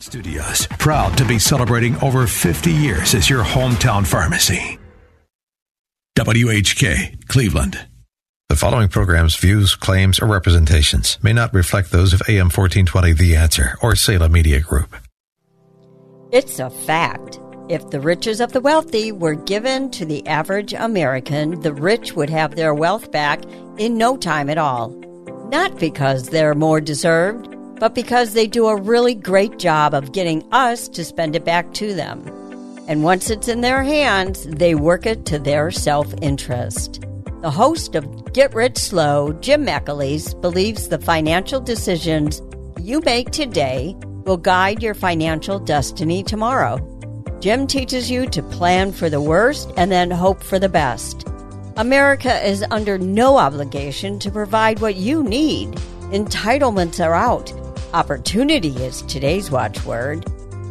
Studios, proud to be celebrating over 50 years as your hometown pharmacy. WHK, Cleveland. The following program's views, claims, or representations may not reflect those of AM 1420 The Answer or Salem Media Group. It's a fact. If the riches of the wealthy were given to the average American, the rich would have their wealth back in no time at all. Not because they're more deserved, but because they do a really great job of getting us to spend it back to them. And once it's in their hands, they work it to their self interest. The host of Get Rich Slow, Jim McAleese, believes the financial decisions you make today will guide your financial destiny tomorrow. Jim teaches you to plan for the worst and then hope for the best. America is under no obligation to provide what you need. Entitlements are out. Opportunity is today's watchword.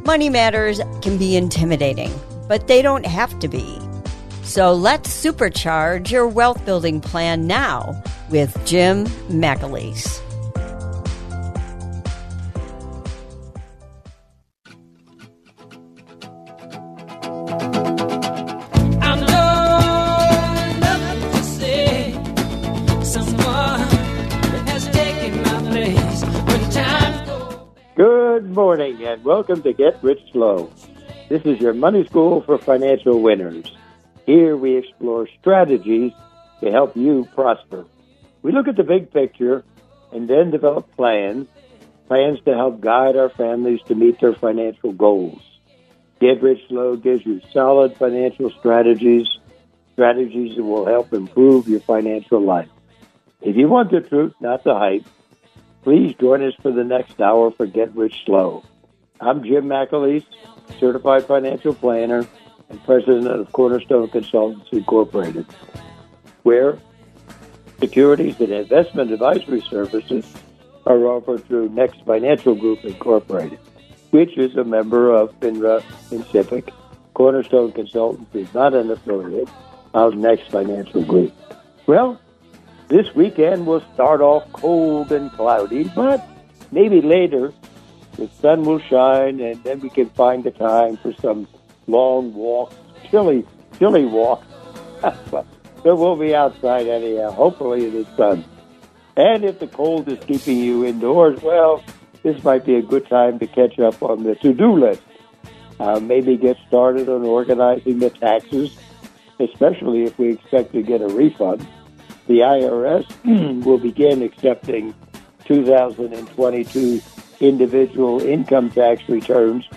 Money matters can be intimidating, but they don't have to be. So let's supercharge your wealth building plan now with Jim McAleese. Good morning and welcome to Get Rich Slow. This is your money school for financial winners. Here we explore strategies to help you prosper. We look at the big picture and then develop plans, plans to help guide our families to meet their financial goals. Get Rich Slow gives you solid financial strategies, strategies that will help improve your financial life. If you want the truth, not the hype, Please join us for the next hour for Get Rich Slow. I'm Jim McAleese, certified financial planner and president of Cornerstone Consultants Incorporated, where securities and investment advisory services are offered through Next Financial Group Incorporated, which is a member of FINRA and SIPC. Cornerstone Consultants is not an affiliate of Next Financial Group. Well, this weekend will start off cold and cloudy, but maybe later the sun will shine and then we can find the time for some long walks, chilly, chilly walks. but we'll be outside anyhow, hopefully in the sun. And if the cold is keeping you indoors, well, this might be a good time to catch up on the to-do list. Uh, maybe get started on organizing the taxes, especially if we expect to get a refund the IRS will begin accepting 2022 individual income tax returns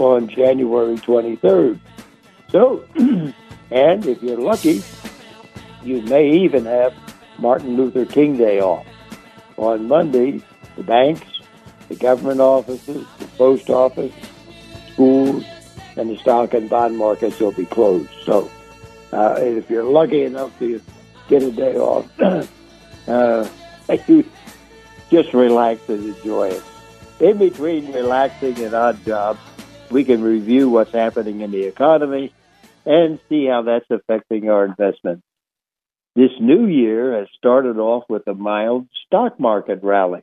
on January 23rd. So, and if you're lucky, you may even have Martin Luther King Day off. On Monday, the banks, the government offices, the post office, schools, and the stock and bond markets will be closed. So, uh, if you're lucky enough to get a day off. uh, you just relax and enjoy it. In between relaxing and odd jobs, we can review what's happening in the economy and see how that's affecting our investments. This new year has started off with a mild stock market rally.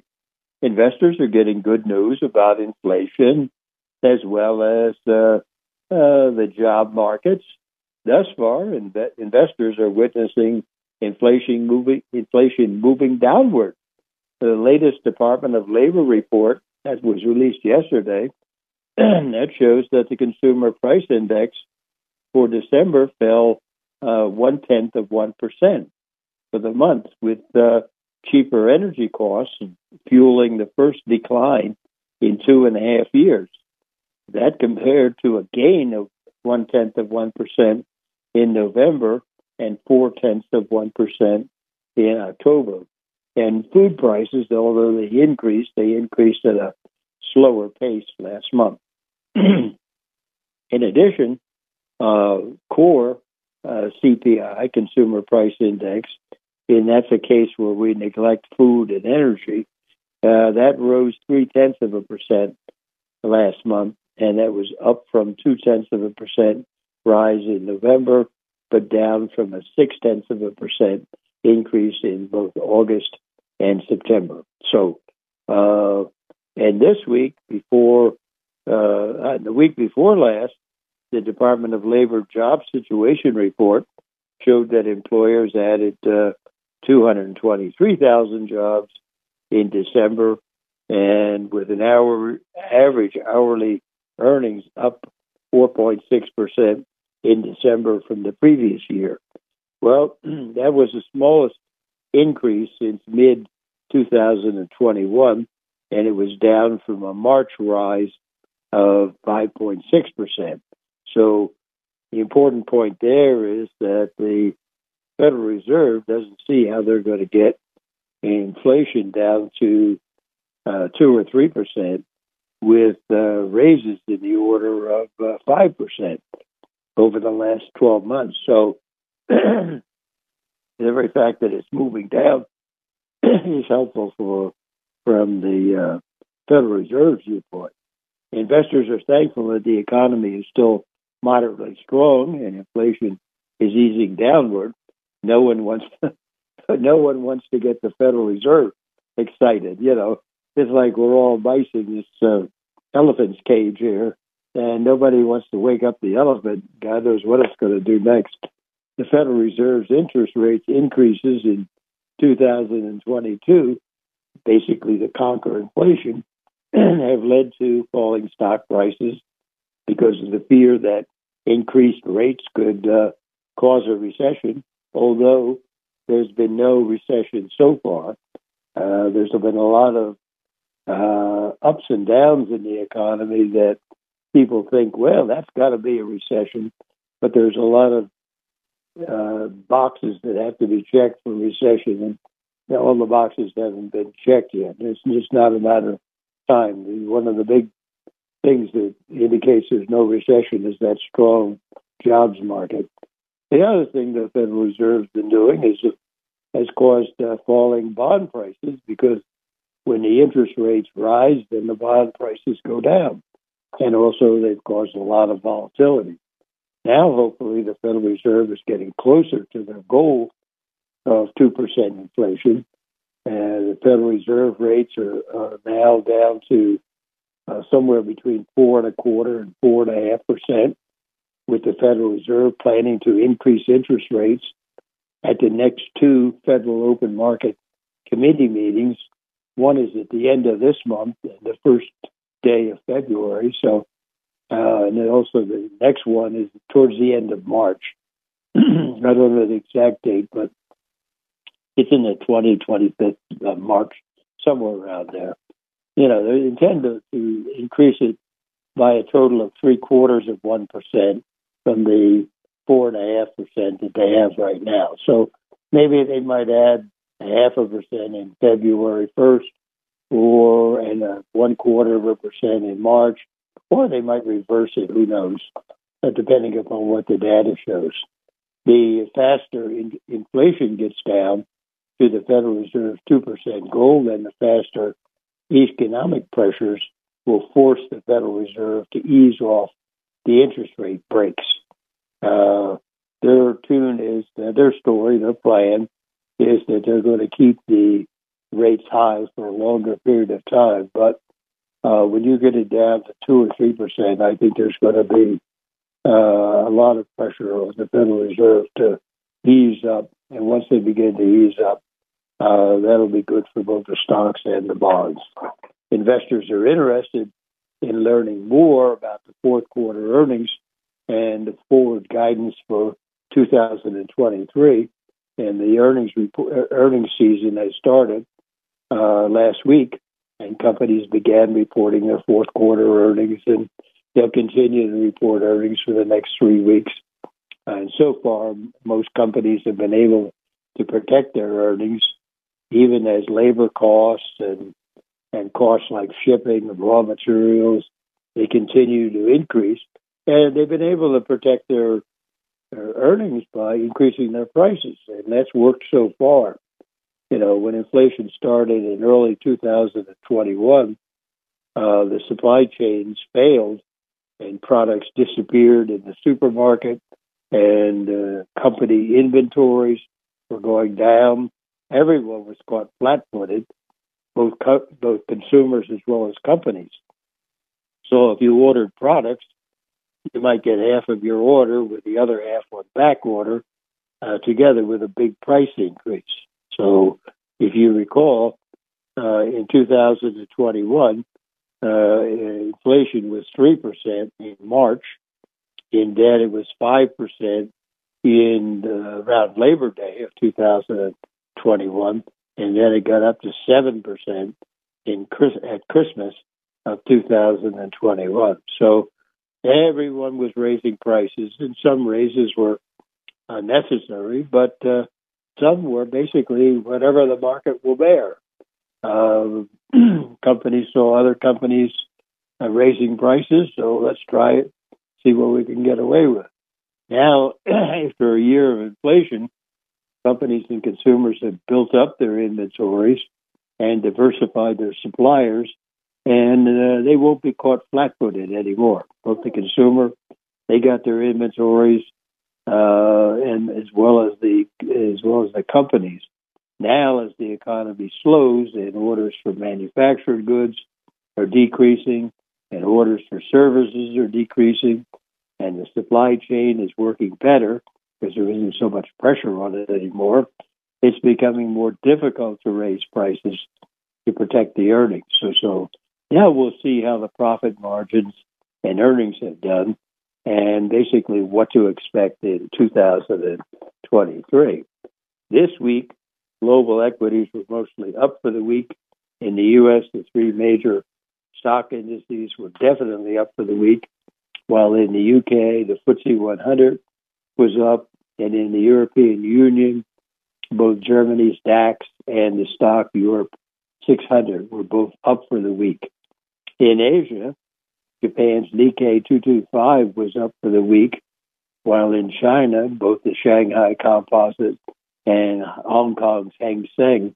Investors are getting good news about inflation as well as uh, uh, the job markets. Thus far, inv- investors are witnessing inflation moving inflation moving downward. The latest Department of Labor report that was released yesterday that shows that the consumer price index for December fell uh, one tenth of one percent for the month, with uh, cheaper energy costs fueling the first decline in two and a half years. That compared to a gain of one tenth of one percent in November and four tenths of 1% in October. And food prices, although they increased, they increased at a slower pace last month. In addition, uh, core uh, CPI, Consumer Price Index, and that's a case where we neglect food and energy, uh, that rose three tenths of a percent last month, and that was up from two tenths of a percent rise in November, but down from a six tenths of a percent increase in both August and September. So, uh, and this week, before uh, uh the week before last, the Department of Labor job situation report showed that employers added uh, 223,000 jobs in December, and with an hour average hourly earnings up 4.6 percent in December from the previous year. Well, that was the smallest increase since mid 2021, and it was down from a March rise of 5.6 percent. So the important point there is that the Federal Reserve doesn't see how they're going to get inflation down to uh, two or three percent with uh, raises in the order of uh, five percent over the last twelve months. So the very fact that it's moving down is helpful for from the uh, Federal Reserve's viewpoint. Investors are thankful that the economy is still moderately strong and inflation is easing downward, no one wants to, no one wants to get the Federal Reserve excited. You know, it's like we're all mice in this uh, elephant's cage here, and nobody wants to wake up the elephant. God knows what it's going to do next. The Federal Reserve's interest rates increases in 2022, basically to conquer inflation, have led to falling stock prices because of the fear that increased rates could uh, cause a recession. Although there's been no recession so far, uh, there's been a lot of uh, ups and downs in the economy that people think, well, that's got to be a recession. But there's a lot of uh, boxes that have to be checked for recession, and you know, all the boxes haven't been checked yet. It's just not a matter of time. One of the big things that indicates there's no recession is that strong jobs market. The other thing the Federal Reserve's been doing is has caused uh, falling bond prices because when the interest rates rise, then the bond prices go down. And also, they've caused a lot of volatility. Now, hopefully, the Federal Reserve is getting closer to their goal of 2% inflation. And the Federal Reserve rates are, are now down to uh, somewhere between four and a quarter and four and a half percent, with the Federal Reserve planning to increase interest rates at the next two Federal Open Market Committee meetings. One is at the end of this month, and the first day of February. So, uh, and then also the next one is towards the end of March. I don't know the exact date, but it's in the 20, 25th of March, somewhere around there you know, they intend to, to increase it by a total of three quarters of one percent from the four and a half percent that they have right now. So maybe they might add a half a percent in February first, or and a one quarter of a percent in March, or they might reverse it. Who knows? Uh, depending upon what the data shows. The faster in, inflation gets down to the Federal Reserve's two percent goal, then the faster economic pressures will force the Federal Reserve to ease off the interest rate breaks. Uh, their tune is their story, their plan is that they're going to keep the rates high for a longer period of time. But uh, when you get it down to two or three percent, I think there's going to be uh, a lot of pressure on the Federal Reserve to ease up. And once they begin to ease up, uh, that'll be good for both the stocks and the bonds. Investors are interested in learning more about the fourth quarter earnings and the forward guidance for 2023. And the earnings report, uh, earnings season has started uh, last week, and companies began reporting their fourth quarter earnings, and they'll continue to report earnings for the next three weeks. And so far, most companies have been able to protect their earnings even as labor costs and and costs like shipping and raw materials, they continue to increase. And they've been able to protect their, their earnings by increasing their prices. And that's worked so far. You know, when inflation started in early 2021, uh, the supply chains failed and products disappeared in the supermarket and uh, company inventories were going down. Everyone was caught flat-footed, both co- both consumers as well as companies. So if you ordered products, you might get half of your order with the other half on back order, uh, together with a big price increase. So if you recall, uh, in 2021, uh, inflation was 3% in March. In debt, it was 5% in uh, around Labor Day of 2021, and then it got up to 7% in at Christmas of 2021. So everyone was raising prices, and some raises were unnecessary, but uh, some were basically whatever the market will bear. Uh, companies saw other companies uh, raising prices, so let's try it, see what we can get away with. Now, after a year of inflation, companies and consumers have built up their inventories and diversified their suppliers, and uh, they won't be caught flat-footed anymore. Both the consumer, they got their inventories, uh, and as well as the as well as the companies. Now, as the economy slows and orders for manufactured goods are decreasing, and orders for services are decreasing, and the supply chain is working better because there isn't so much pressure on it anymore, it's becoming more difficult to raise prices to protect the earnings. So, so now we'll see how the profit margins and earnings have done, and basically what to expect in 2023. This week, global equities were mostly up for the week. In the U.S., the three major stock indices were definitely up for the week, while in the UK, the FTSE 100 was up, and in the European Union, both Germany's DAX and the STOXX Europe 600 were both up for the week. In Asia, Japan's Nikkei 225 was up for the week, while in China, both the Shanghai Composite and Hong Kong's Hang Seng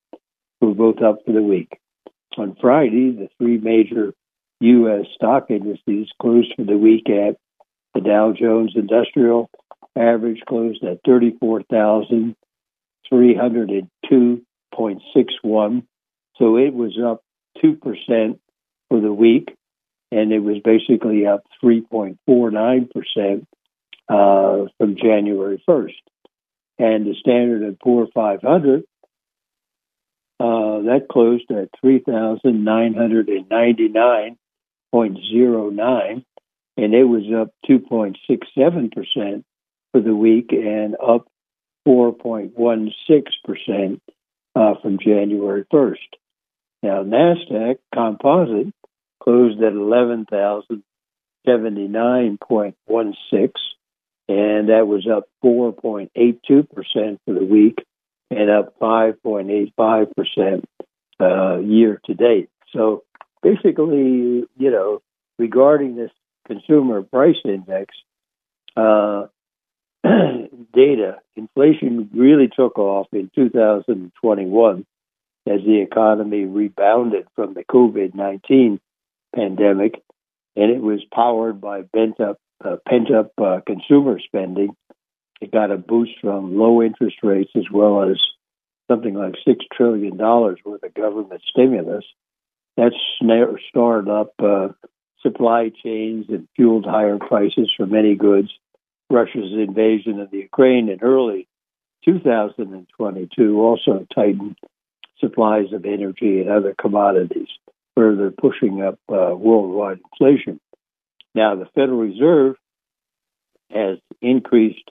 were both up for the week. On Friday, the three major U.S. stock indices closed for the week at the Dow Jones Industrial Average closed at 34,302.61. So it was up 2% for the week, and it was basically up 3.49% uh, from January 1st and the Standard and Poor 500 uh, that closed at 3,999.09, and it was up 2.67% for the week and up 4.16% uh, from January 1st. Now, NASDAQ composite closed at 11,079.16, and that was up 4.82% for the week and up 5.85% uh, year to date. So basically, you know, regarding this consumer price index uh, data, inflation really took off in 2021 as the economy rebounded from the COVID 19 pandemic, and it was powered by bent up uh, pent up uh, consumer spending. It got a boost from low interest rates as well as something like six trillion dollars worth of government stimulus. That started up uh, supply chains and fueled higher prices for many goods. Russia's invasion of the Ukraine in early 2022 also tightened supplies of energy and other commodities, further pushing up uh, worldwide inflation. Now, the Federal Reserve has increased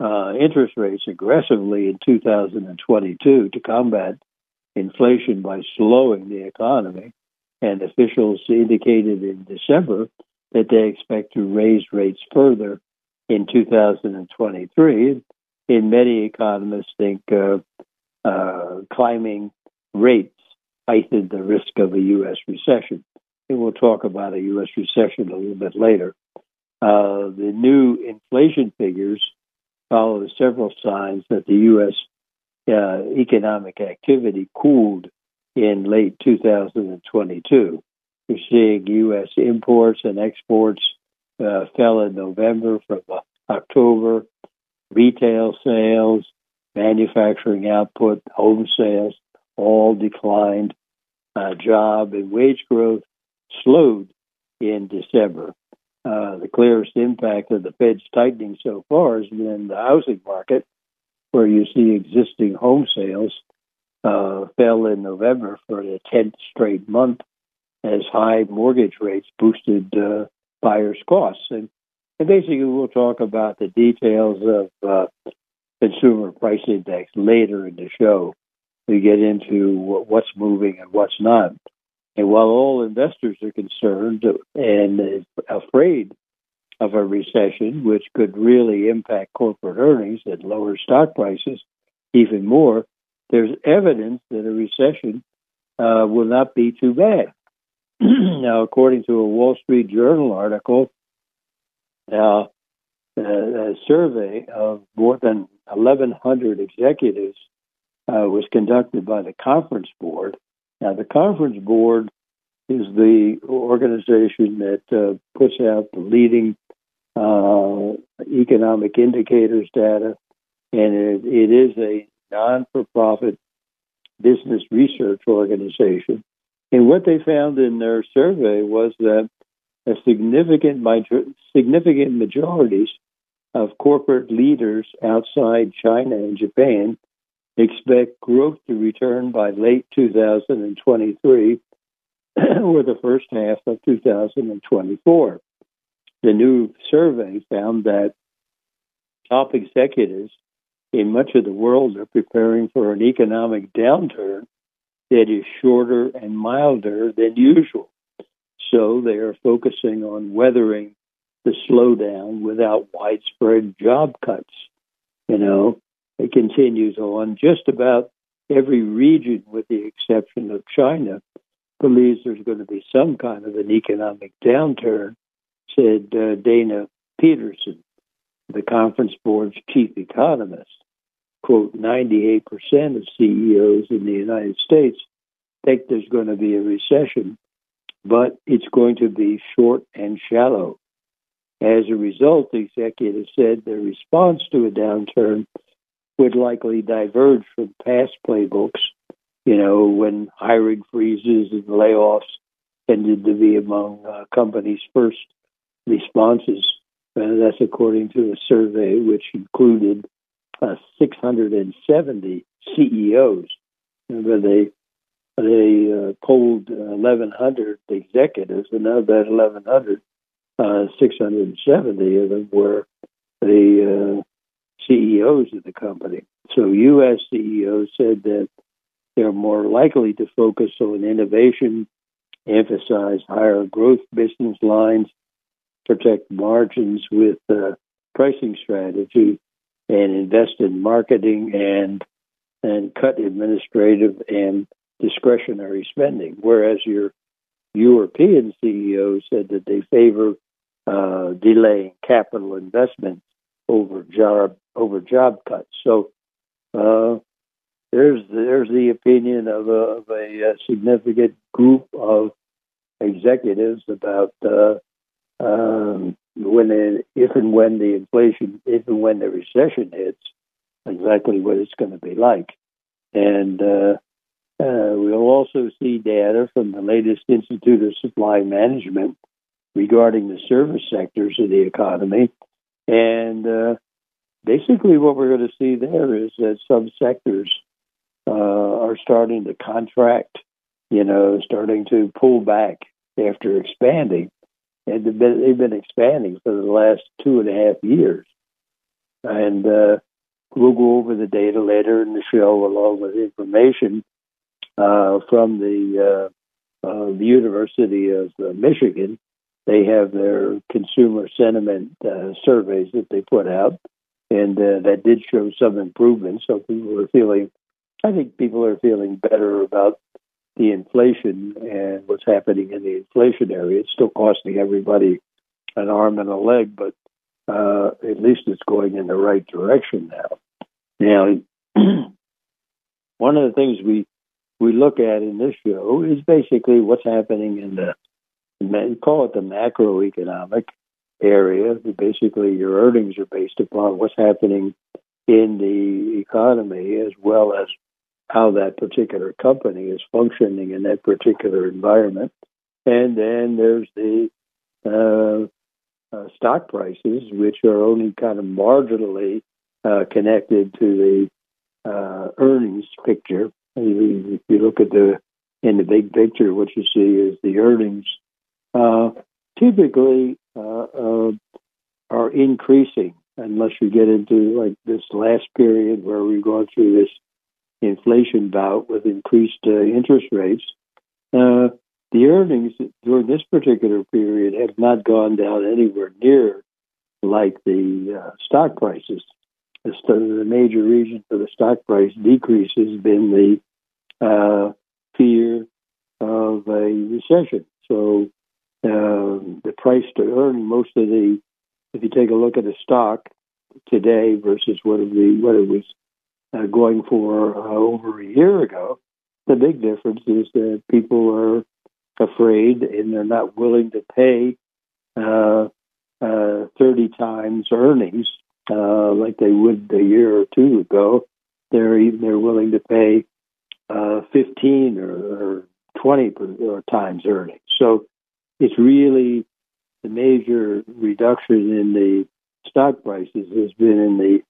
uh, interest rates aggressively in 2022 to combat inflation by slowing the economy. And officials indicated in December that they expect to raise rates further in 2023. And many economists think uh, uh, climbing rates heightened the risk of a U.S. recession. And we'll talk about a U.S. recession a little bit later. Uh, the new inflation figures follow several signs that the U.S. Uh, economic activity cooled in late 2022. We're seeing U.S. imports and exports uh, fell in November from uh, October. Retail sales, manufacturing output, home sales all declined. Uh, job and wage growth slowed in December. Uh, the clearest impact of the Fed's tightening so far has been the housing market, where you see existing home sales uh, fell in November for the 10th straight month as high mortgage rates boosted uh, buyers' costs. And, and basically, we'll talk about the details of uh, consumer price index later in the show. We get into what's moving and what's not. And while all investors are concerned and afraid of a recession, which could really impact corporate earnings and lower stock prices even more, there's evidence that a recession uh, will not be too bad. now, according to a Wall Street Journal article, uh, a survey of more than 1,100 executives uh, was conducted by the Conference Board. Now, the Conference Board is the organization that uh, puts out the leading uh, economic indicators data, and it, it is a non for profit business research organization. And what they found in their survey was that a significant significant majorities of corporate leaders outside China and Japan expect growth to return by late 2023 or the first half of 2024. The new survey found that top executives in much of the world are preparing for an economic downturn that is shorter and milder than usual. So they are focusing on weathering the slowdown without widespread job cuts. You know, it continues on. Just about every region, with the exception of China, believes there's going to be some kind of an economic downturn, said uh, Dana Peterson, the conference board's chief economist quote, 98% of CEOs in the United States think there's going to be a recession, but it's going to be short and shallow. As a result, the executive said their response to a downturn would likely diverge from past playbooks, you know, when hiring freezes and layoffs tended to be among uh, companies' first responses. Uh, that's according to a survey which included uh, 670 CEOs. Remember, they they uh, polled 1,100 executives, and of that 1,100, uh, 670 of them were the uh, CEOs of the company. So, U.S. CEOs said that they're more likely to focus on innovation, emphasize higher growth business lines, protect margins with uh, pricing strategy, and invest in marketing and and cut administrative and discretionary spending. Whereas your European CEO said that they favor uh, delaying capital investments over job over job cuts. So uh, there's there's the opinion of a, of a, significant group of executives about uh, um, when if and when the inflation, if and when the recession hits, exactly what it's going to be like. And uh, uh, we'll also see data from the latest Institute of Supply Management regarding the service sectors of the economy. And uh, basically, what we're going to see there is that some sectors uh, are starting to contract, you know, starting to pull back after expanding and they've been, they've been expanding for the last two and a half years. And uh, we'll go over the data later in the show, along with information uh, from the, uh, uh the University of Michigan. They have their consumer sentiment uh, surveys that they put out, and that did show some improvement. So people are feeling, I think people are feeling better about the inflation and what's happening in the inflation area. It's still costing everybody an arm and a leg, but uh, at least it's going in the right direction now. Now, one of the things we we look at in this show is basically what's happening in the call it the macroeconomic area. Basically, your earnings are based upon what's happening in the economy as well as how that particular company is functioning in that particular environment. And then there's the uh, uh, stock prices, which are only kind of marginally uh, connected to the uh, earnings picture. If you look at the in the big picture, what you see is the earnings typically uh, are increasing unless you get into like this last period where we're going through this inflation bout with increased uh, interest rates. Uh, the earnings during this particular period have not gone down anywhere near like the uh, stock prices. The, major reason for the stock price decrease has been the uh, fear of a recession. So uh, the price to earn most of the, if you take a look at a stock today versus what it, what it was uh, going for uh, over a year ago, the big difference is that people are afraid and they're not willing to pay uh, uh, 30 times earnings uh, like they would a year or two ago. They're they're willing to pay uh, 15 or, or 20 per, times earnings. So it's really the major reduction in the stock prices has been in the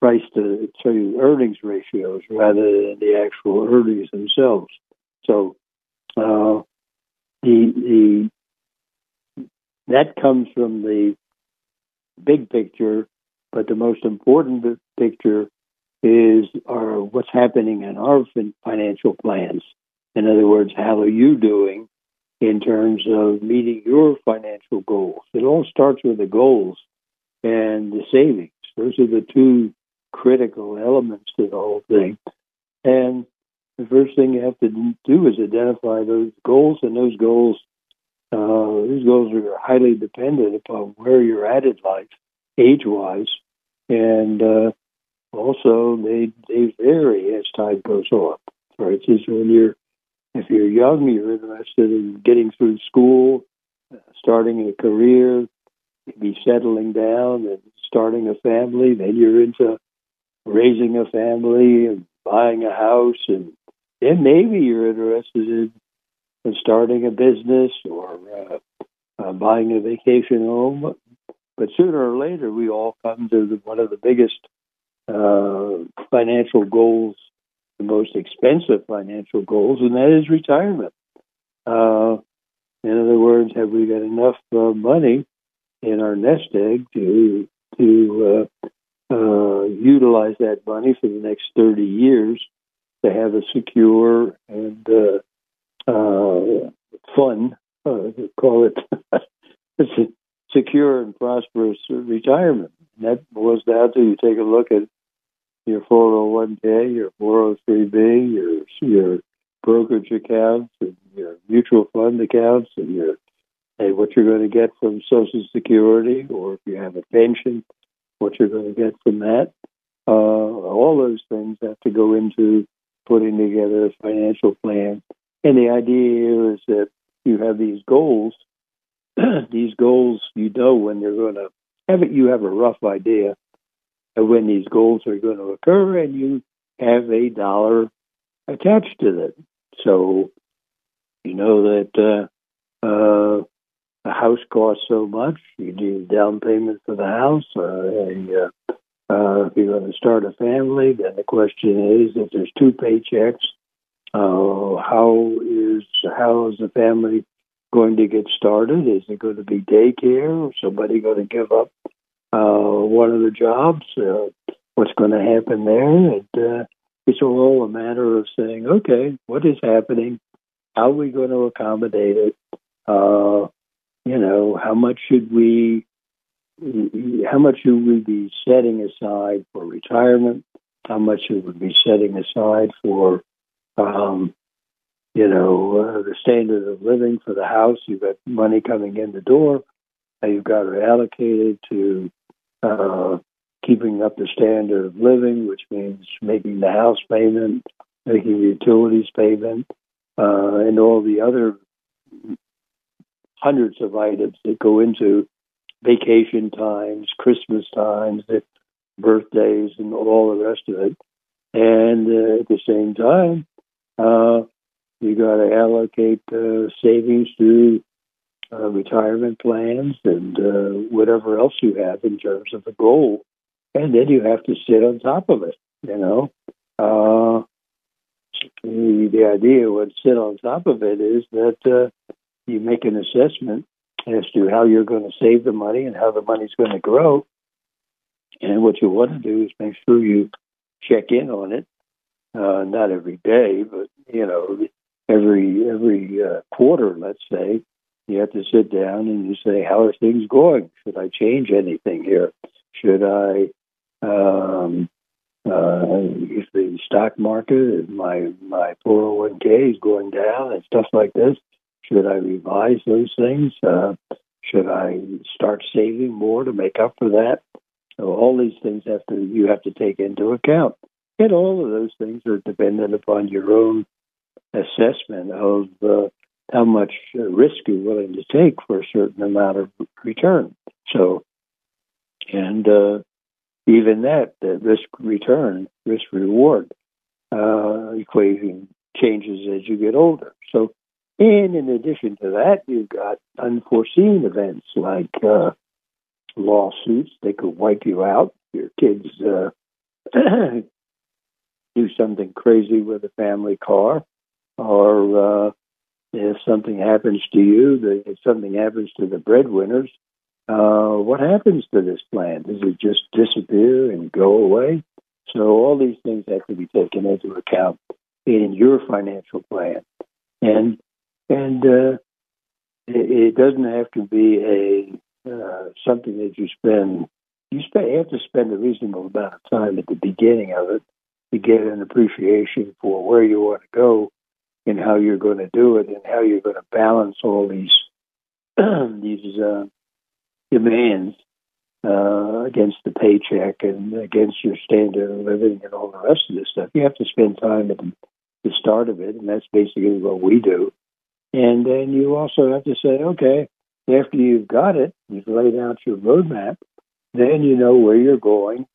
price to, to earnings ratios rather than the actual earnings themselves. So uh, the the that comes from the big picture, but the most important picture is our what's happening in our financial plans. In other words, how are you doing in terms of meeting your financial goals? It all starts with the goals and the savings. Those are the two critical elements to the whole thing. And the first thing you have to do is identify those goals, and those goals, uh, those goals are highly dependent upon where you're at in life, age-wise, and uh, also they they vary as time goes on. For instance, when you're if you're young, you're interested in getting through school, uh, starting a career, maybe settling down and starting a family. Then you're into raising a family and buying a house, and then maybe you're interested in, in starting a business or uh, uh, buying a vacation home. But sooner or later, we all come to the, one of the biggest uh, financial goals, the most expensive financial goals, and that is retirement. Uh, in other words, have we got enough uh, money in our nest egg to to uh, uh, utilize that money for the next 30 years to have a secure and uh, uh, fun, call it secure and prosperous retirement. And that boils down to you take a look at your 401k, your 403b, your your brokerage accounts, and your mutual fund accounts, and your and what you're going to get from Social Security, or if you have a pension, what you're going to get from that. Uh, all those things have to go into putting together a financial plan. And the idea here is that you have these goals. these goals, you know when they're going to have it. You have a rough idea when these goals are going to occur, and you have a dollar attached to it. So you know that uh, uh, a house costs so much. You need down payment for the house. Uh, and, uh, uh, if you're going to start a family, then the question is if there's two paychecks, uh, how is how is the family going to get started? Is it going to be daycare, or somebody going to give up uh, one of the jobs? Uh, what's going to happen there? And uh, it's all a matter of saying, okay, what is happening? How are we going to accommodate it? Uh, you know, how much should we, how much should we be setting aside for retirement? How much should we be setting aside for um, you know, uh, the standard of living for the house. You've got money coming in the door. You've got it allocated to uh, keeping up the standard of living, which means making the house payment, making the utilities payment, uh, and all the other hundreds of items that go into vacation times, Christmas times, birthdays, and all the rest of it. And uh, at the same time, uh, you got to allocate uh, savings to uh, retirement plans and uh, whatever else you have in terms of the goal, and then you have to sit on top of it. You know, uh, the, the idea would sit on top of it is that uh, you make an assessment as to how you're going to save the money and how the money's going to grow. And what you want to do is make sure you check in on it, uh, not every day, but you know, every every uh, quarter, let's say. You have to sit down and you say, "How are things going? Should I change anything here? Should I um, uh, if the stock market, if my my 401k is going down and stuff like this, should I revise those things? Uh, should I start saving more to make up for that? So all these things have to you have to take into account, and all of those things are dependent upon your own assessment of uh, how much risk you're willing to take for a certain amount of return. So, and uh, even that, the risk return, risk reward uh, equation changes as you get older. So, and in addition to that, you've got unforeseen events like uh, lawsuits. They could wipe you out. Your kids uh, do something crazy with a family car, or uh, if something happens to you, if something happens to the breadwinners, uh, what happens to this plan? Does it just disappear and go away? So all these things have to be taken into account in your financial plan, and and uh, it, doesn't have to be a uh, something that you spend. You spend you have to spend a reasonable amount of time at the beginning of it to get an appreciation for where you want to go and how you're going to do it and how you're going to balance all these these uh, demands uh, against the paycheck and against your standard of living and all the rest of this stuff. You have to spend time at the start of it, and that's basically what we do. And then you also have to say, okay, after you've got it, you've laid out your roadmap, then you know where you're going,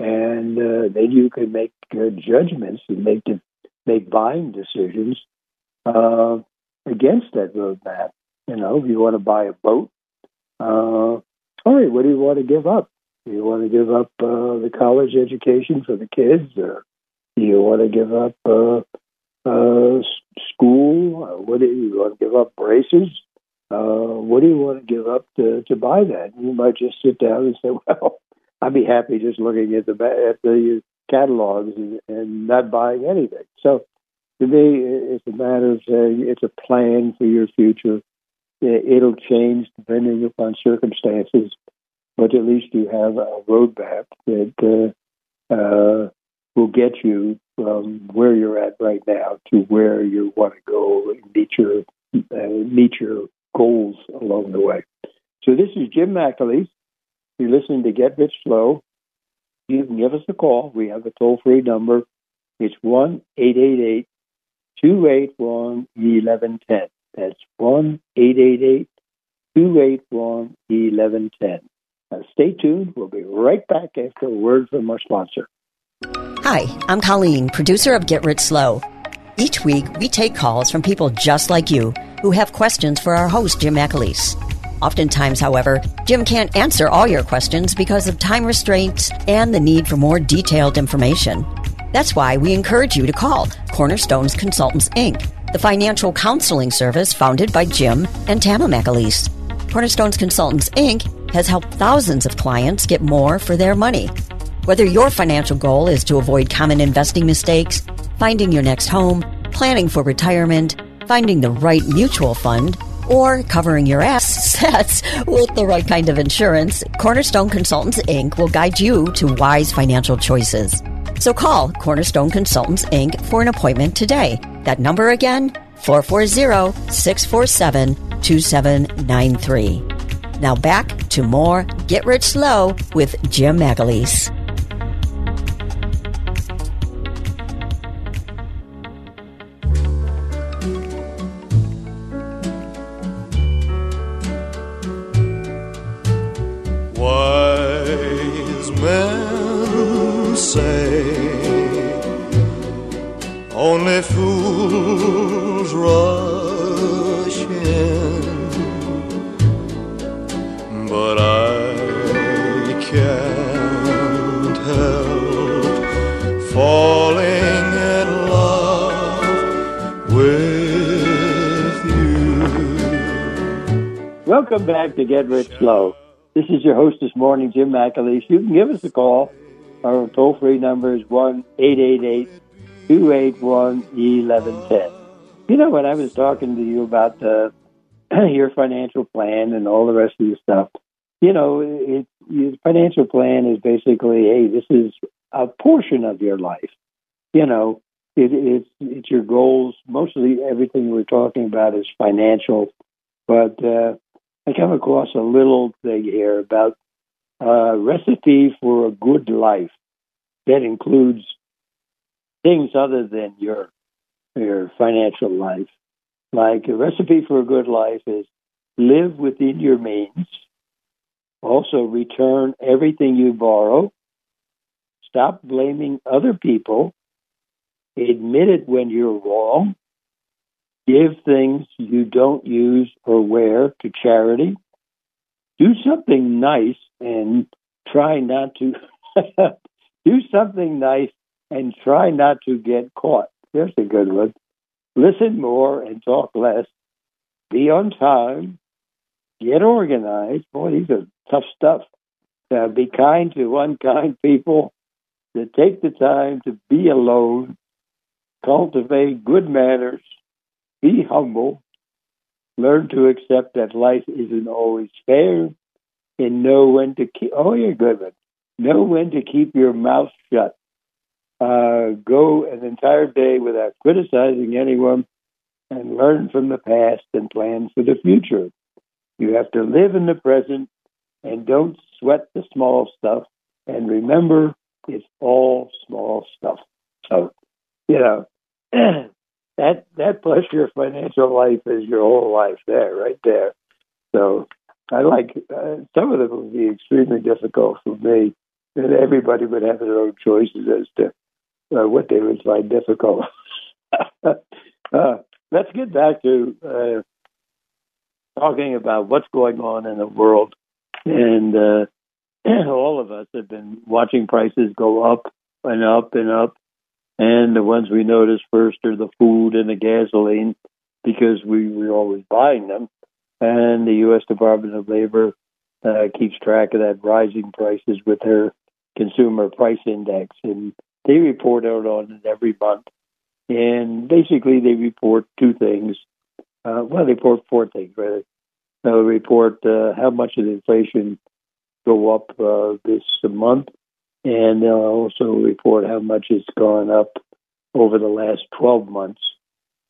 and uh, then you can make uh, judgments and make de- make buying decisions uh, against that roadmap. You know, if you want to buy a boat, uh, right, what do you want to give up? Do you want to give up uh, the college education for the kids, or do you want to give up uh, uh, school? Uh, what do you want to give up braces? Uh, what do you want to give up to, to buy that? You might just sit down and say, "Well, I'd be happy just looking at the at the catalogs and, not buying anything." So, to me, it's a matter of saying it's a plan for your future it'll change depending upon circumstances, but at least you have a roadmap that uh, uh, will get you from where you're at right now to where you want to go and meet your uh, meet your goals along the way. So this is Jim McAleese. You're listening to Get Rich Slow. You can give us a call. We have a toll free number. It's one eight eight eight two eight one eleven ten. That's 1 888 281 1110. Now uh, stay tuned. We'll be right back after a word from our sponsor. Hi, I'm Colleen, producer of Get Rich Slow. Each week, we take calls from people just like you who have questions for our host, Jim McAleese. Oftentimes, however, Jim can't answer all your questions because of time restraints and the need for more detailed information. That's why we encourage you to call Cornerstones Consultants, Inc the financial counseling service founded by Jim and Tama McAleese. Cornerstones Consultants, Inc. has helped thousands of clients get more for their money. Whether your financial goal is to avoid common investing mistakes, finding your next home, planning for retirement, finding the right mutual fund, or covering your assets with the right kind of insurance, Cornerstone Consultants Inc. will guide you to wise financial choices. So call Cornerstone Consultants Inc. for an appointment today. That number again, 440 647 2793. Now back to more Get Rich Slow with Jim McAleese. Welcome back to Get Rich Slow. This is your host this morning, Jim McAleese. You can give us a call. Our toll free number is 1 888 281 1110. You know, when I was talking to you about uh, your financial plan and all the rest of the stuff, you know, it, your financial plan is basically, hey, this is a portion of your life. You know, it, it's it's your goals. Mostly everything we're talking about is financial, but uh, I come across a little thing here about a recipe for a good life that includes things other than your your financial life. Like a recipe for a good life is live within your means. Also return everything you borrow. Stop blaming other people. Admit it when you're wrong. Give things you don't use or wear to charity. Do something nice and try not to do something nice and try not to get caught. There's a good one. Listen more and talk less. Be on time. Get organized. Boy, these are tough stuff. Uh, be kind to unkind people. To take the time to be alone. Cultivate good manners. Be humble. Learn to accept that life isn't always fair. And know when to keep. Oh, you're good one. Know when to keep your mouth shut uh, go an entire day without criticizing anyone and learn from the past and plan for the future. You have to live in the present and don't sweat the small stuff. And remember, it's all small stuff. So, you know, that that plus your financial life is your whole life there, right there. So, I like uh, some of them would be extremely difficult for me, and everybody would have their own choices as to uh, what they would find difficult. uh, let's get back to uh, talking about what's going on in the world. And uh, all of us have been watching prices go up and up and up. And the ones we notice first are the food and the gasoline because we, we're always buying them. And the U.S. Department of Labor uh, keeps track of that rising prices with their consumer price index. And they report out on it every month. And basically, they report two things. Uh, well, they report four things, rather. They report uh, how much of the inflation go up uh, this month, and they'll also report how much it's gone up over the last 12 months.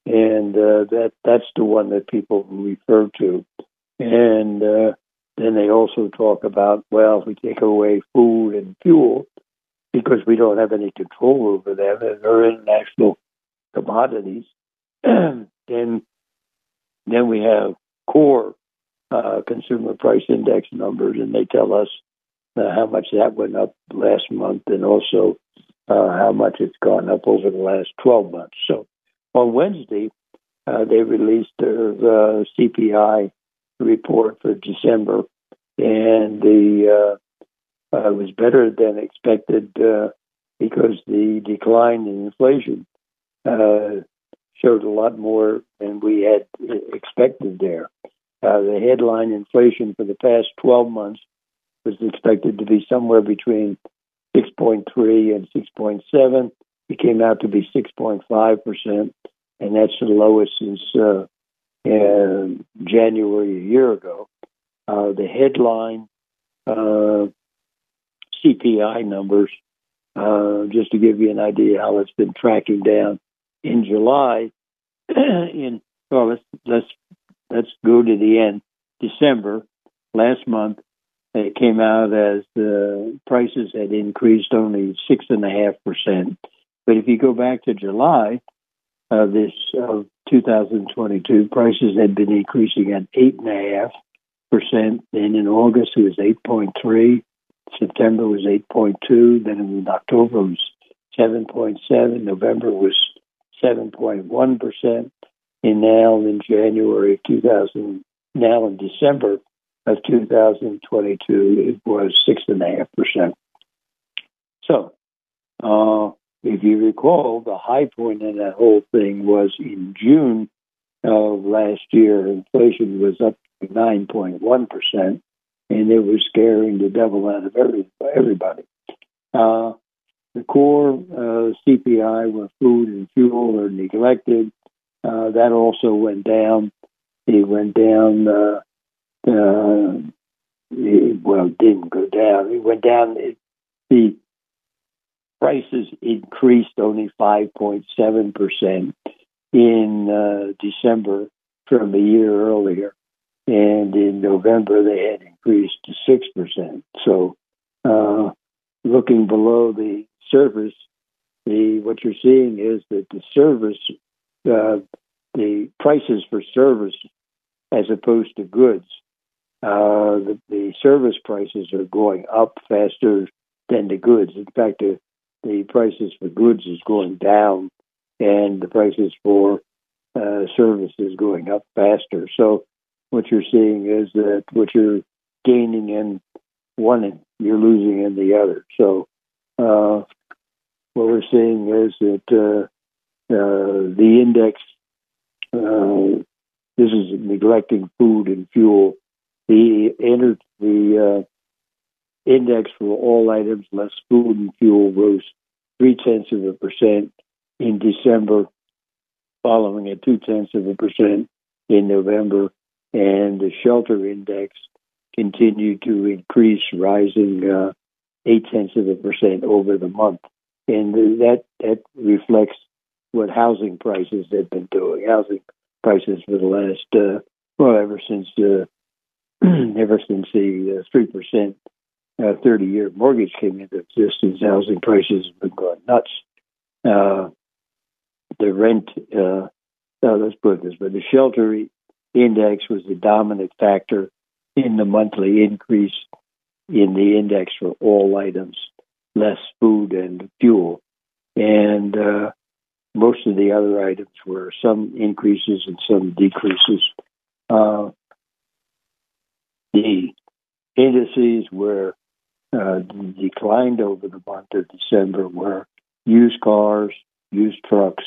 And uh, that that's the one that people refer to. And uh, then they also talk about, well, if we take away food and fuel, because we don't have any control over them and they're international commodities. then, then we have core uh, consumer price index numbers, and they tell us uh, how much that went up last month, and also uh, how much it's gone up over the last 12 months. So on Wednesday, uh, they released their uh, CPI report for December, and the uh, uh, was better than expected uh, because the decline in inflation showed a lot more than we had expected there. The headline inflation for the past 12 months was expected to be somewhere between 6.3 and 6.7. It came out to be 6.5 percent, and that's the lowest since uh, uh, January a year ago. Uh, the headline uh, CPI numbers, uh, just to give you an idea how it's been tracking down. In July, in well, let's let's let's go to the end. December last month, it came out as the prices had increased only six and a half percent. But if you go back to July of this of 2022, prices had been increasing at eight and a half percent. Then in August it was 8.3. September was 8.2. Then in October it was 7.7. November was 7.1 percent. And now in January of 2000, now in December of 2022, it was six and a half percent. So, uh, if you recall, the high point in that whole thing was in June of last year. Inflation was up to 9.1 percent, and it was scaring the devil out of every, everybody. Uh, the core uh, CPI, where food and fuel are neglected, uh, that also went down. It went down. Uh, it, well, didn't go down. It went down. It, the prices increased only 5.7 percent in uh, December from a year earlier, and in November they had increased to six percent. So, uh, looking below the surface, the what you're seeing is that the service, uh, the prices for service, as opposed to goods, uh, the, the service prices are going up faster than the goods. In fact, the, the prices for goods is going down, and the prices for uh, services going up faster. So, what you're seeing is that what you're gaining in one, you're losing in the other. So, uh, what we're seeing is that uh, uh, the index, uh, this is neglecting food and fuel, the, entered the uh, index for all items less food and fuel rose three tenths of a percent in December, following a two tenths of a percent in November, and the shelter index continued to increase, rising uh, eight tenths of a percent over the month, and that that reflects what housing prices have been doing. Housing prices for the last uh, well ever since uh, ever since the uh, three percent uh, thirty year mortgage came into existence, housing prices have been going nuts. Uh, the rent, uh, no, let's put this way: the shelter index was the dominant factor in the monthly increase in the index for all items, less food and fuel, and uh, most of the other items were some increases and some decreases. Uh, the indices were uh, declined over the month of December were used cars, used trucks,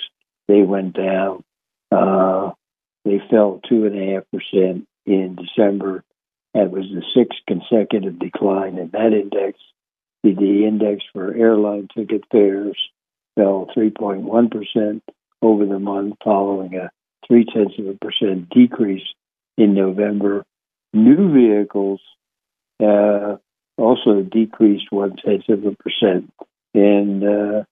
they went down. Uh, they fell two and a half percent in December. That was the sixth consecutive decline in that index. The, the index for airline ticket fares fell 3.1 percent over the month, following a three tenths of a percent decrease in November. New vehicles uh, also decreased one tenth of a percent, and uh,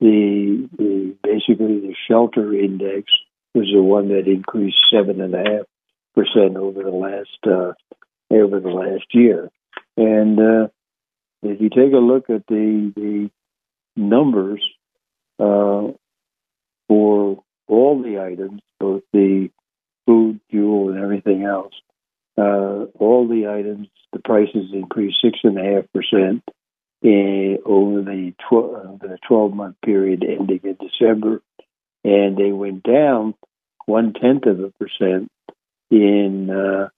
the, the basically the shelter index was the one that increased seven and a half percent over the last uh, over the last year. And uh, if you take a look at the the numbers uh, for all the items, both the food, fuel, and everything else, uh, all the items, the prices increased six and a half percent over the tw- the twelve month period ending in December, and they went down one tenth of a percent in uh,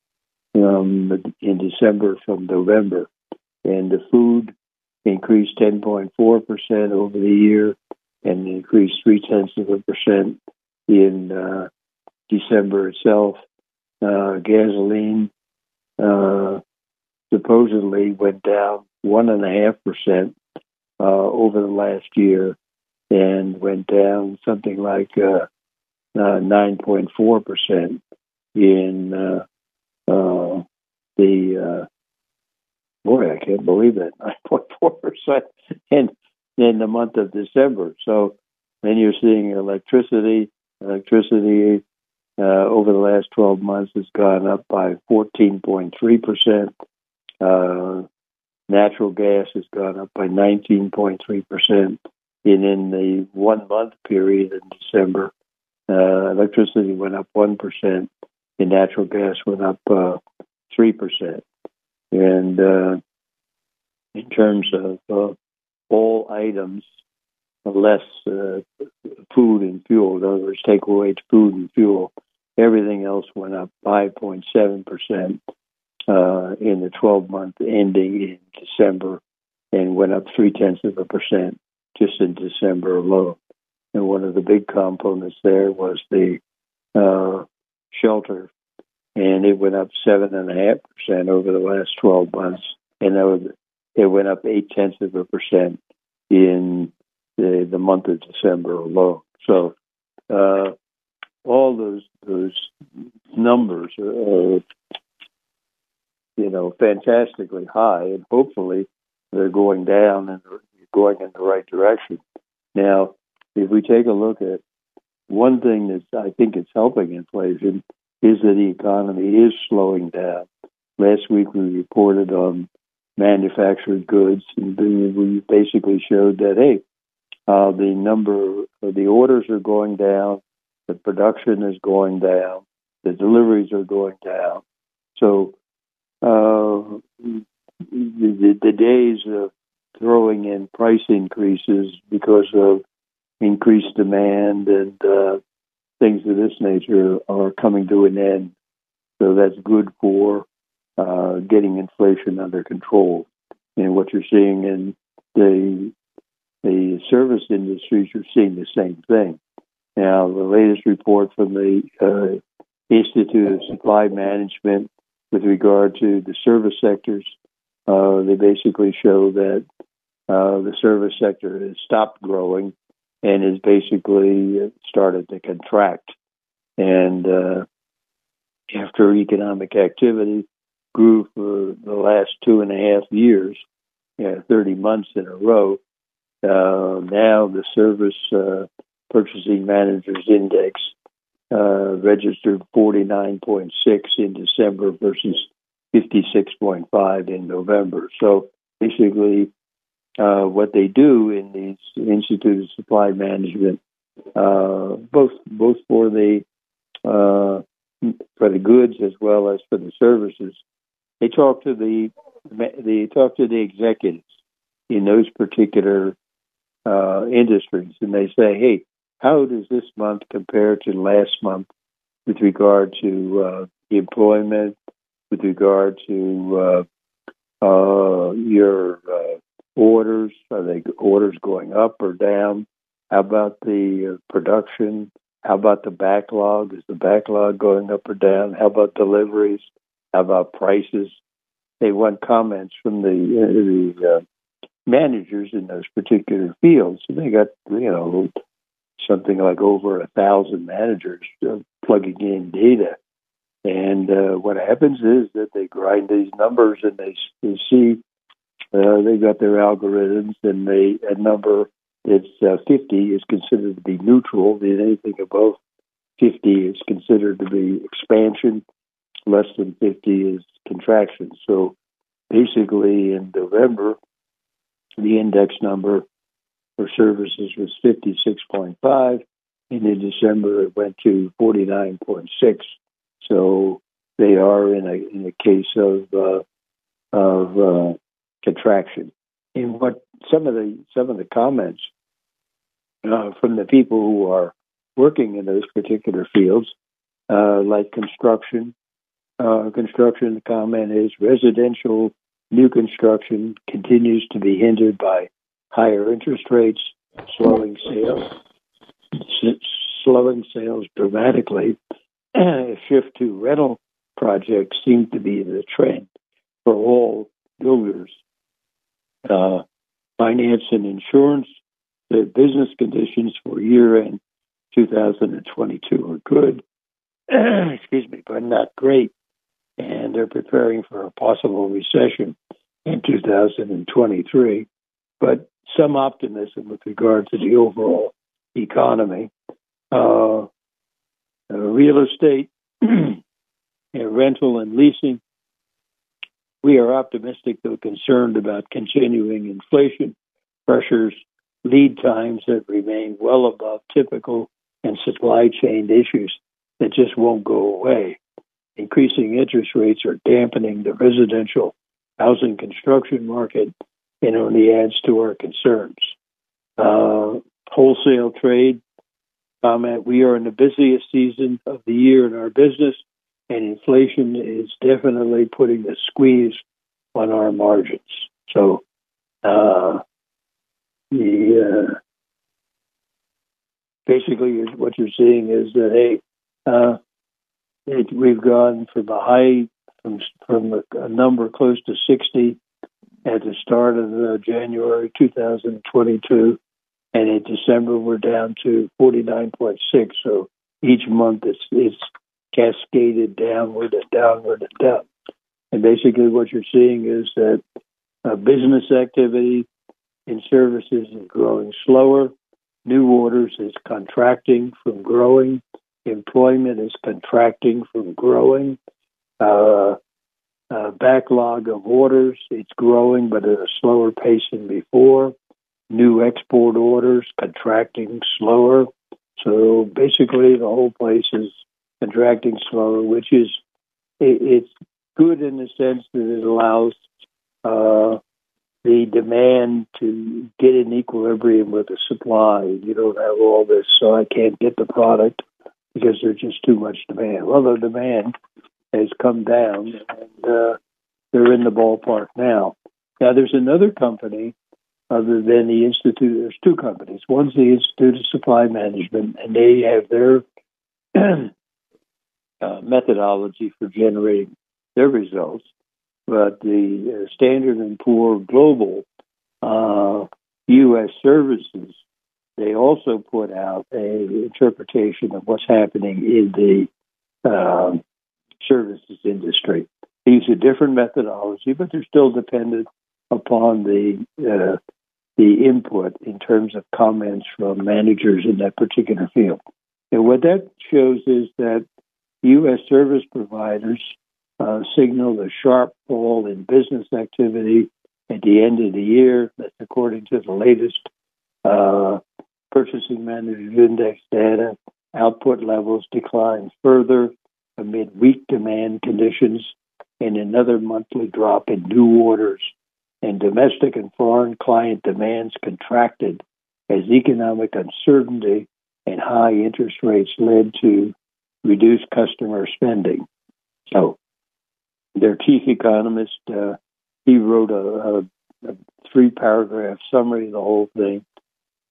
um, in December from November, and the food increased ten point four percent over the year, and increased three tenths of a percent in uh, December itself uh, gasoline uh, supposedly went down one and a half percent uh, over the last year, and went down something like uh, uh, nine point four percent in the boy, I can't believe that nine point four percent in in the month of December. So then you're seeing electricity, electricity uh, over the last 12 months has gone up by 14.3%. Uh, natural gas has gone up by 19.3%. And in the one month period in December, uh, electricity went up 1%, and natural gas went up uh, 3%. And uh, in terms of uh, all items, less uh, food and fuel, in other words, take away food and fuel, everything else went up 5.7% uh, in the 12 month ending in December and went up three tenths of a percent just in December alone. And one of the big components there was the uh, shelter, and it went up seven and a half percent over the last 12 months, and that was, it went up eight tenths of a percent in the, the month of December alone. So uh, all those those numbers are, are you know fantastically high, and hopefully they're going down and going in the right direction. Now, if we take a look at one thing that I think is helping inflation is that the economy is slowing down. Last week we reported on manufactured goods, and we basically showed that hey, uh, the number, the orders are going down, the production is going down, the deliveries are going down. So uh, the, the days of throwing in price increases because of increased demand and uh, things of this nature are coming to an end. So that's good for uh, getting inflation under control. And what you're seeing in the the service industries, you're seeing the same thing. Now, the latest report from the uh, Institute of Supply Management with regard to the service sectors, uh, they basically show that uh, the service sector has stopped growing and has basically started to contract. And uh, after economic activity grew for the last two and a half years, you know, 30 months in a row, uh, now the service uh, purchasing managers index uh, registered 49.6 in December versus 56.5 in November. So basically, uh, what they do in these Institute of Supply Management, uh, both both for the uh, for the goods as well as for the services, they talk to the they talk to the executives in those particular uh, industries, and they say, "Hey, how does this month compare to last month with regard to uh, employment, with regard to uh, uh, your uh, orders? Are they orders going up or down? How about the uh, production? How about the backlog? Is the backlog going up or down? How about deliveries? How about prices? They want comments from the, uh, the managers in those particular fields. And they got, you know, something like over a thousand managers uh, plugging in data. And uh, what happens is that they grind these numbers and they, they see uh, they got their algorithms and they a number that's uh, 50 is considered to be neutral. And anything above 50 is considered to be expansion. Less than 50 is contraction. So basically, in November, the index number for services was 56.5, and in December it went to 49.6. So they are in a in a case of uh, of uh, contraction. And what some of the some of the comments uh, from the people who are working in those particular fields, uh, like construction, uh, construction. The comment is residential New construction continues to be hindered by higher interest rates, slowing sales, slowing sales dramatically. A shift to rental projects seems to be the trend for all builders. Uh, finance and insurance, the business conditions for year end 2022 are good. Excuse me, but not great and they're preparing for a possible recession in 2023. But some optimism with regard to the overall economy. Uh, uh, real estate, rental, and leasing. We are optimistic, though concerned about continuing inflation pressures, lead times that remain well above typical, and supply chain issues that just won't go away. Increasing interest rates are dampening the residential housing construction market and only adds to our concerns. Uh, wholesale trade comment we are in the busiest season of the year in our business, and inflation is definitely putting a squeeze on our margins. So, uh, the uh, basically what you're seeing is that hey, uh, it, we've gone from a high from from a, a, number close to 60 at the start of the January 2022, and in December we're down to 49.6. So each month it's it's cascaded downward and downward and down. And basically, what you're seeing is that uh, business activity in services is growing slower. New orders is contracting from growing. Employment is contracting from growing. Uh, uh, backlog of orders, it's growing, but at a slower pace than before. New export orders contracting slower. So basically, the whole place is contracting slower, which is it, it's good in the sense that it allows uh, the demand to get in equilibrium with the supply. You don't have all this, so I can't get the product because there's just too much demand. Well, the demand has come down, and uh, they're in the ballpark now. Now, there's another company other than the Institute. There's two companies. One's the Institute of Supply Management, and they have their uh, methodology for generating their results. But the uh, Standard and Poor Global uh, U.S. services, they also put out a interpretation of what's happening in the um, services industry. They use a different methodology, but they're still dependent upon the uh, the input in terms of comments from managers in that particular field. And what that shows is that U.S. service providers uh, signaled a sharp fall in business activity at the end of the year. That's according to the latest uh, Purchasing Managers Index data. Output levels declined further amid weak demand conditions and another monthly drop in new orders. And domestic and foreign client demands contracted as economic uncertainty and high interest rates led to reduced customer spending. So, their chief economist, uh, he wrote a, a, a three paragraph summary of the whole thing.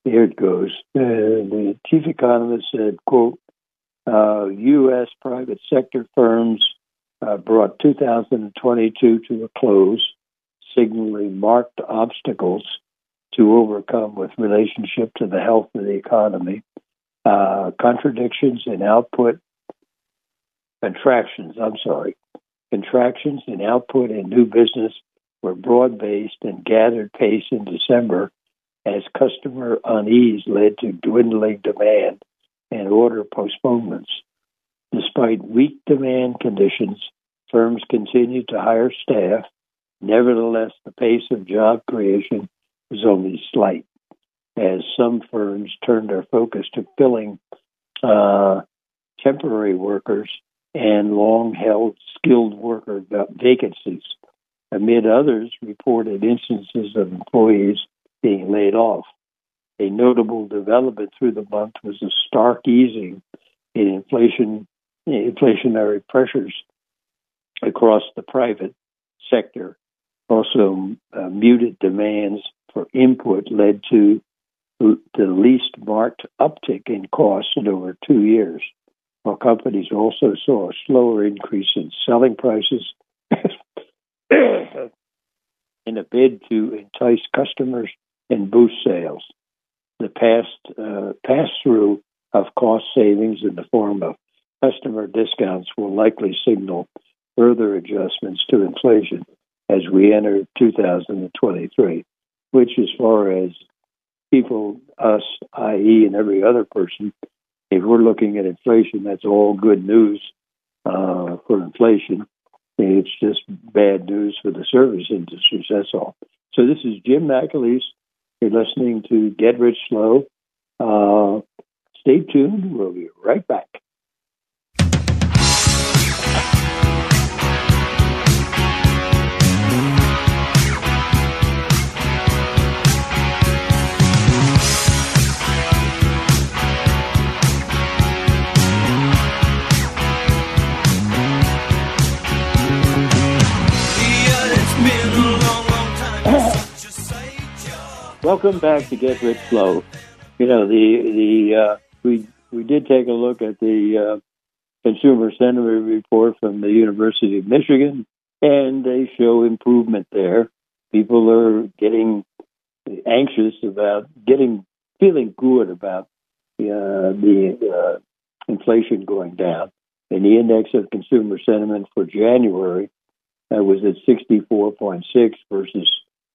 Here it goes. Uh, the chief economist said, quote, uh, U.S. private sector firms uh, brought 2022 to a close, signaling marked obstacles to overcome with relationship to the health of the economy, uh, contradictions in output, contractions, I'm sorry, contractions in output and new business were broad based and gathered pace in December as customer unease led to dwindling demand and order postponements. Despite weak demand conditions, firms continued to hire staff. Nevertheless, the pace of job creation was only slight, as some firms turned their focus to filling uh, temporary workers and long held skilled worker vacancies. Amid others, reported instances of employees being laid off. A notable development through the month was a stark easing in inflation, inflationary pressures across the private sector. Also, uh, muted demands for input led to the least marked uptick in costs in over two years, while companies also saw a slower increase in selling prices in a bid to entice customers and boost sales the past uh, pass through of cost savings in the form of customer discounts will likely signal further adjustments to inflation as we enter 2023, which, as far as people, us, i.e., and every other person, if we're looking at inflation, that's all good news uh, for inflation. It's just bad news for the service industries. That's all. So this is Jim McAleese. You're listening to Get Rich Slow. Uh, stay tuned. We'll be right back. Welcome back to Get Rich Slow. You know the the uh, we we did take a look at the uh, consumer sentiment report from the University of Michigan, and they show improvement there. People are getting anxious about getting feeling good about uh, the uh, inflation going down. And the index of consumer sentiment for January uh, was at 64.6 versus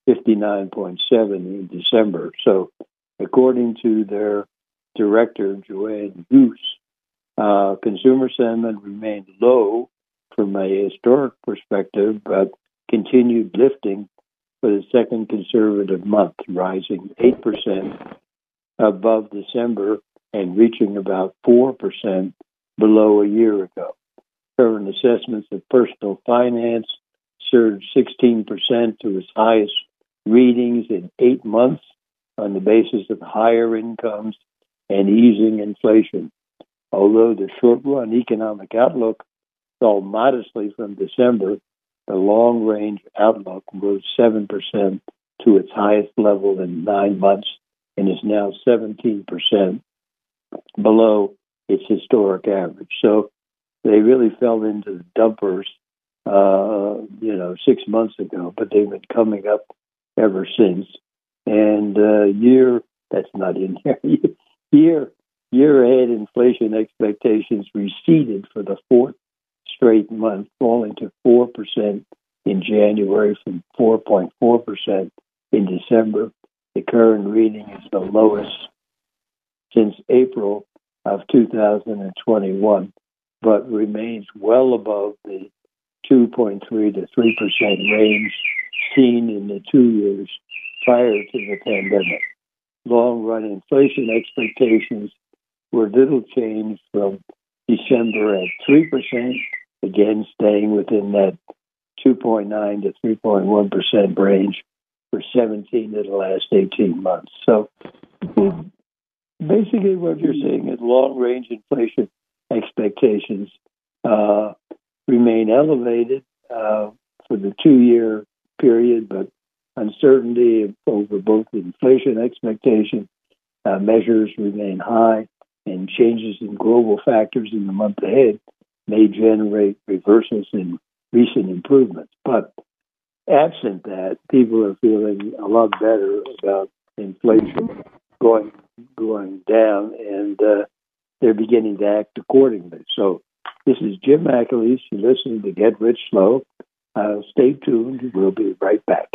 59.7 in December. So, according to their director, Joanne Goose, uh, consumer sentiment remained low from a historic perspective, but continued lifting for the second conservative month, rising 8% above December and reaching about 4% below a year ago. Current assessments of personal finance surged 16% to its highest readings in eight months on the basis of higher incomes and easing inflation. Although the short run economic outlook fell modestly from December, the long range outlook rose 7% to its highest level in nine months and is now 17% below its historic average. So they really fell into the dumpers, uh, you know, six months ago, but they've been coming up ever since. And uh, year that's not in there. year year ahead inflation expectations receded for the fourth straight month, falling to four percent in January from four point four percent in December. The current reading is the lowest since April of 2021, but remains well above the 2.3 to 3 percent range seen in the two years prior to the pandemic. Long run inflation expectations were little changed from December at 3%, again staying within that 2.9 to 3.1% range for 17 of the last 18 months. So basically, what you're seeing is long range inflation expectations uh, remain elevated uh, for the two year period, but uncertainty over both inflation expectation uh, measures remain high, and changes in global factors in the month ahead may generate reversals in recent improvements. But absent that, people are feeling a lot better about inflation going going down, and uh, they're beginning to act accordingly. So, this is Jim McAleese. You're listening to Get Rich Slow. Uh, stay tuned. We'll be right back.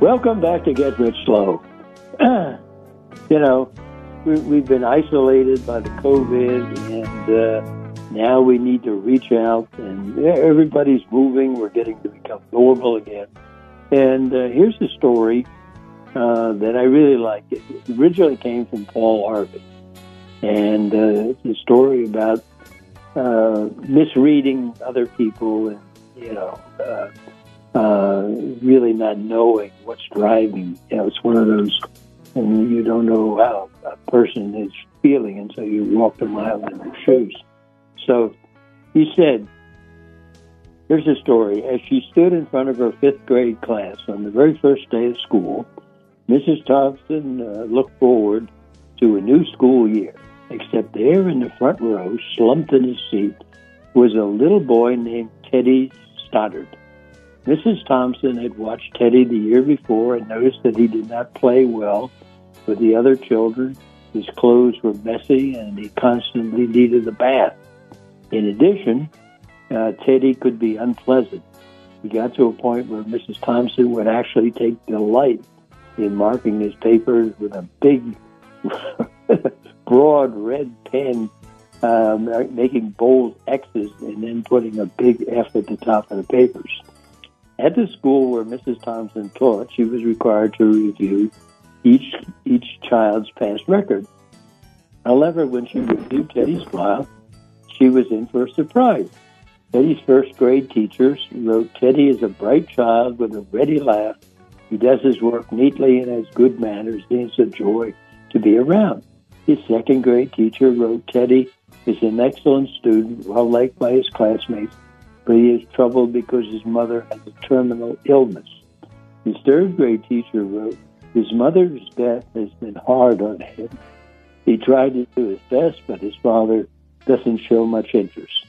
Welcome back to Get Rich Slow. you know, we, have been isolated by the COVID, and uh, now we need to reach out, and everybody's moving. We're getting to become normal again. And uh, here's a story uh, that I really like. It originally came from Paul Harvey, and uh, it's a story about uh, misreading other people and you know uh, uh, really not knowing what's driving. You know, it's one of those, and you don't know how a person is feeling until you walk a mile in their shoes. So he said. Here's a story. As she stood in front of her fifth grade class on the very first day of school, Mrs. Thompson uh, looked forward to a new school year, except there in the front row, slumped in his seat, was a little boy named Teddy Stoddard. Mrs. Thompson had watched Teddy the year before and noticed that he did not play well with the other children. His clothes were messy and he constantly needed a bath. In addition, uh, Teddy could be unpleasant. He got to a point where Mrs. Thompson would actually take delight in marking his papers with a big, broad red pen, um, making bold X's, and then putting a big F at the top of the papers. At the school where Mrs. Thompson taught, she was required to review each each child's past record. However, when she reviewed Teddy's file, she was in for a surprise. Teddy's first grade teachers wrote Teddy is a bright child with a ready laugh. He does his work neatly and has good manners. He's a joy to be around. His second grade teacher wrote Teddy is an excellent student, well liked by his classmates, but he is troubled because his mother has a terminal illness. His third grade teacher wrote, His mother's death has been hard on him. He tried to do his best, but his father doesn't show much interest.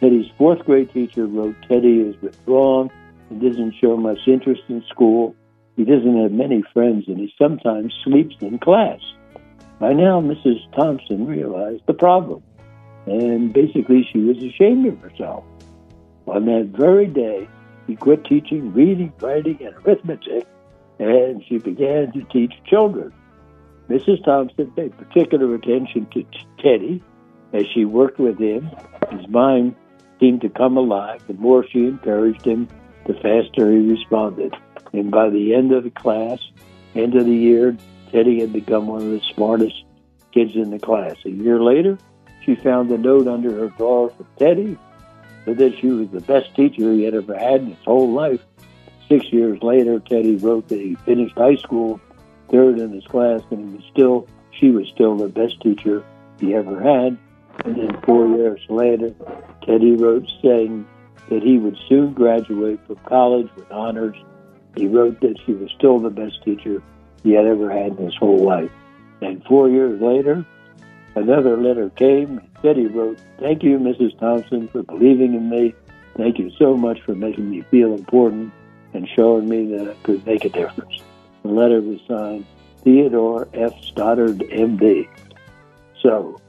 Teddy's fourth grade teacher wrote, Teddy is withdrawn and doesn't show much interest in school. He doesn't have many friends and he sometimes sleeps in class. By now, Mrs. Thompson realized the problem, and basically she was ashamed of herself. On that very day, he quit teaching reading, writing, and arithmetic, and she began to teach children. Mrs. Thompson paid particular attention to Teddy as she worked with him. His mind seemed to come alive. The more she encouraged him, the faster he responded. And by the end of the class, end of the year, Teddy had become one of the smartest kids in the class. A year later, she found a note under her drawer for Teddy said that she was the best teacher he had ever had in his whole life. Six years later, Teddy wrote that he finished high school third in his class, and he was still she was still the best teacher he ever had. And then four years later, Teddy wrote saying that he would soon graduate from college with honors. He wrote that she was still the best teacher he had ever had in his whole life. And four years later, another letter came. Teddy wrote, Thank you, Mrs. Thompson, for believing in me. Thank you so much for making me feel important and showing me that I could make a difference. The letter was signed Theodore F. Stoddard, M.D. So,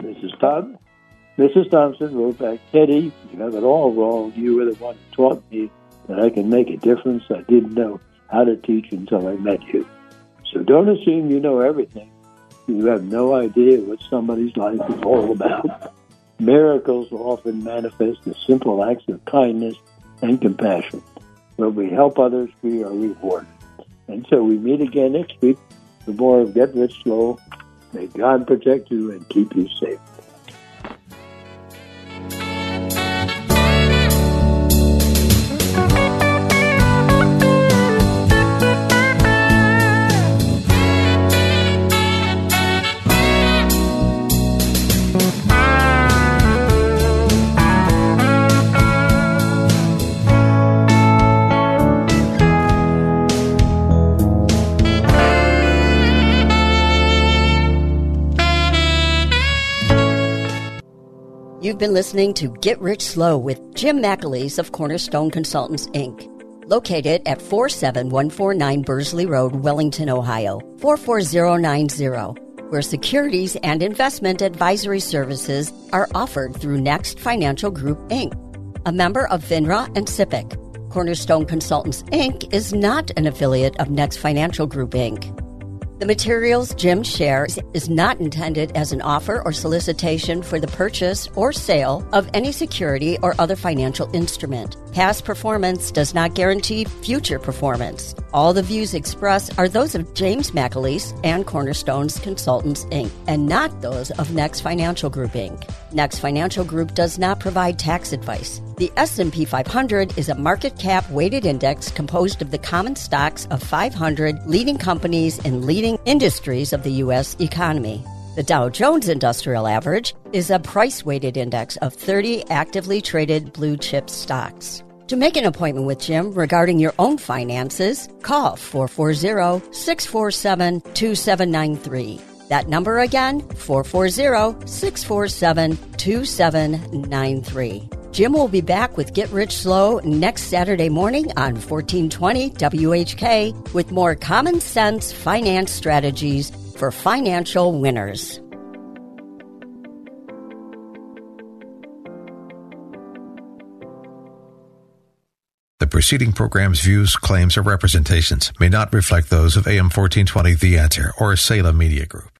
Mrs. Thompson, Mrs. Thompson wrote back, Teddy, you have it all wrong. You were the one who taught me that I can make a difference. I didn't know how to teach until I met you. So don't assume you know everything. You have no idea what somebody's life is all about. Miracles often manifest as simple acts of kindness and compassion. When we help others, we are rewarded. And so we meet again next week for more of Get Rich Slow. May God protect you and keep you safe. Been listening to Get Rich Slow with Jim McAleese of Cornerstone Consultants, Inc., located at 47149 Bursley Road, Wellington, Ohio, 44090, where securities and investment advisory services are offered through Next Financial Group, Inc., a member of FINRA and SIPC. Cornerstone Consultants, Inc. is not an affiliate of Next Financial Group, Inc. The materials Jim shares is not intended as an offer or solicitation for the purchase or sale of any security or other financial instrument. Past performance does not guarantee future performance. All the views expressed are those of James McAleese and Cornerstone's Consultants, Inc., and not those of Next Financial Group, Inc. Next Financial Group does not provide tax advice. The S&P 500 is a market cap weighted index composed of the common stocks of 500 leading companies in leading industries of the U.S. economy. The Dow Jones Industrial Average is a price weighted index of 30 actively traded blue chip stocks. To make an appointment with Jim regarding your own finances, call 440 647 2793. That number again, 440 647 2793. Jim will be back with Get Rich Slow next Saturday morning on 1420 WHK with more common sense finance strategies for financial winners. The preceding program's views, claims, or representations may not reflect those of AM 1420 The Answer or Salem Media Group.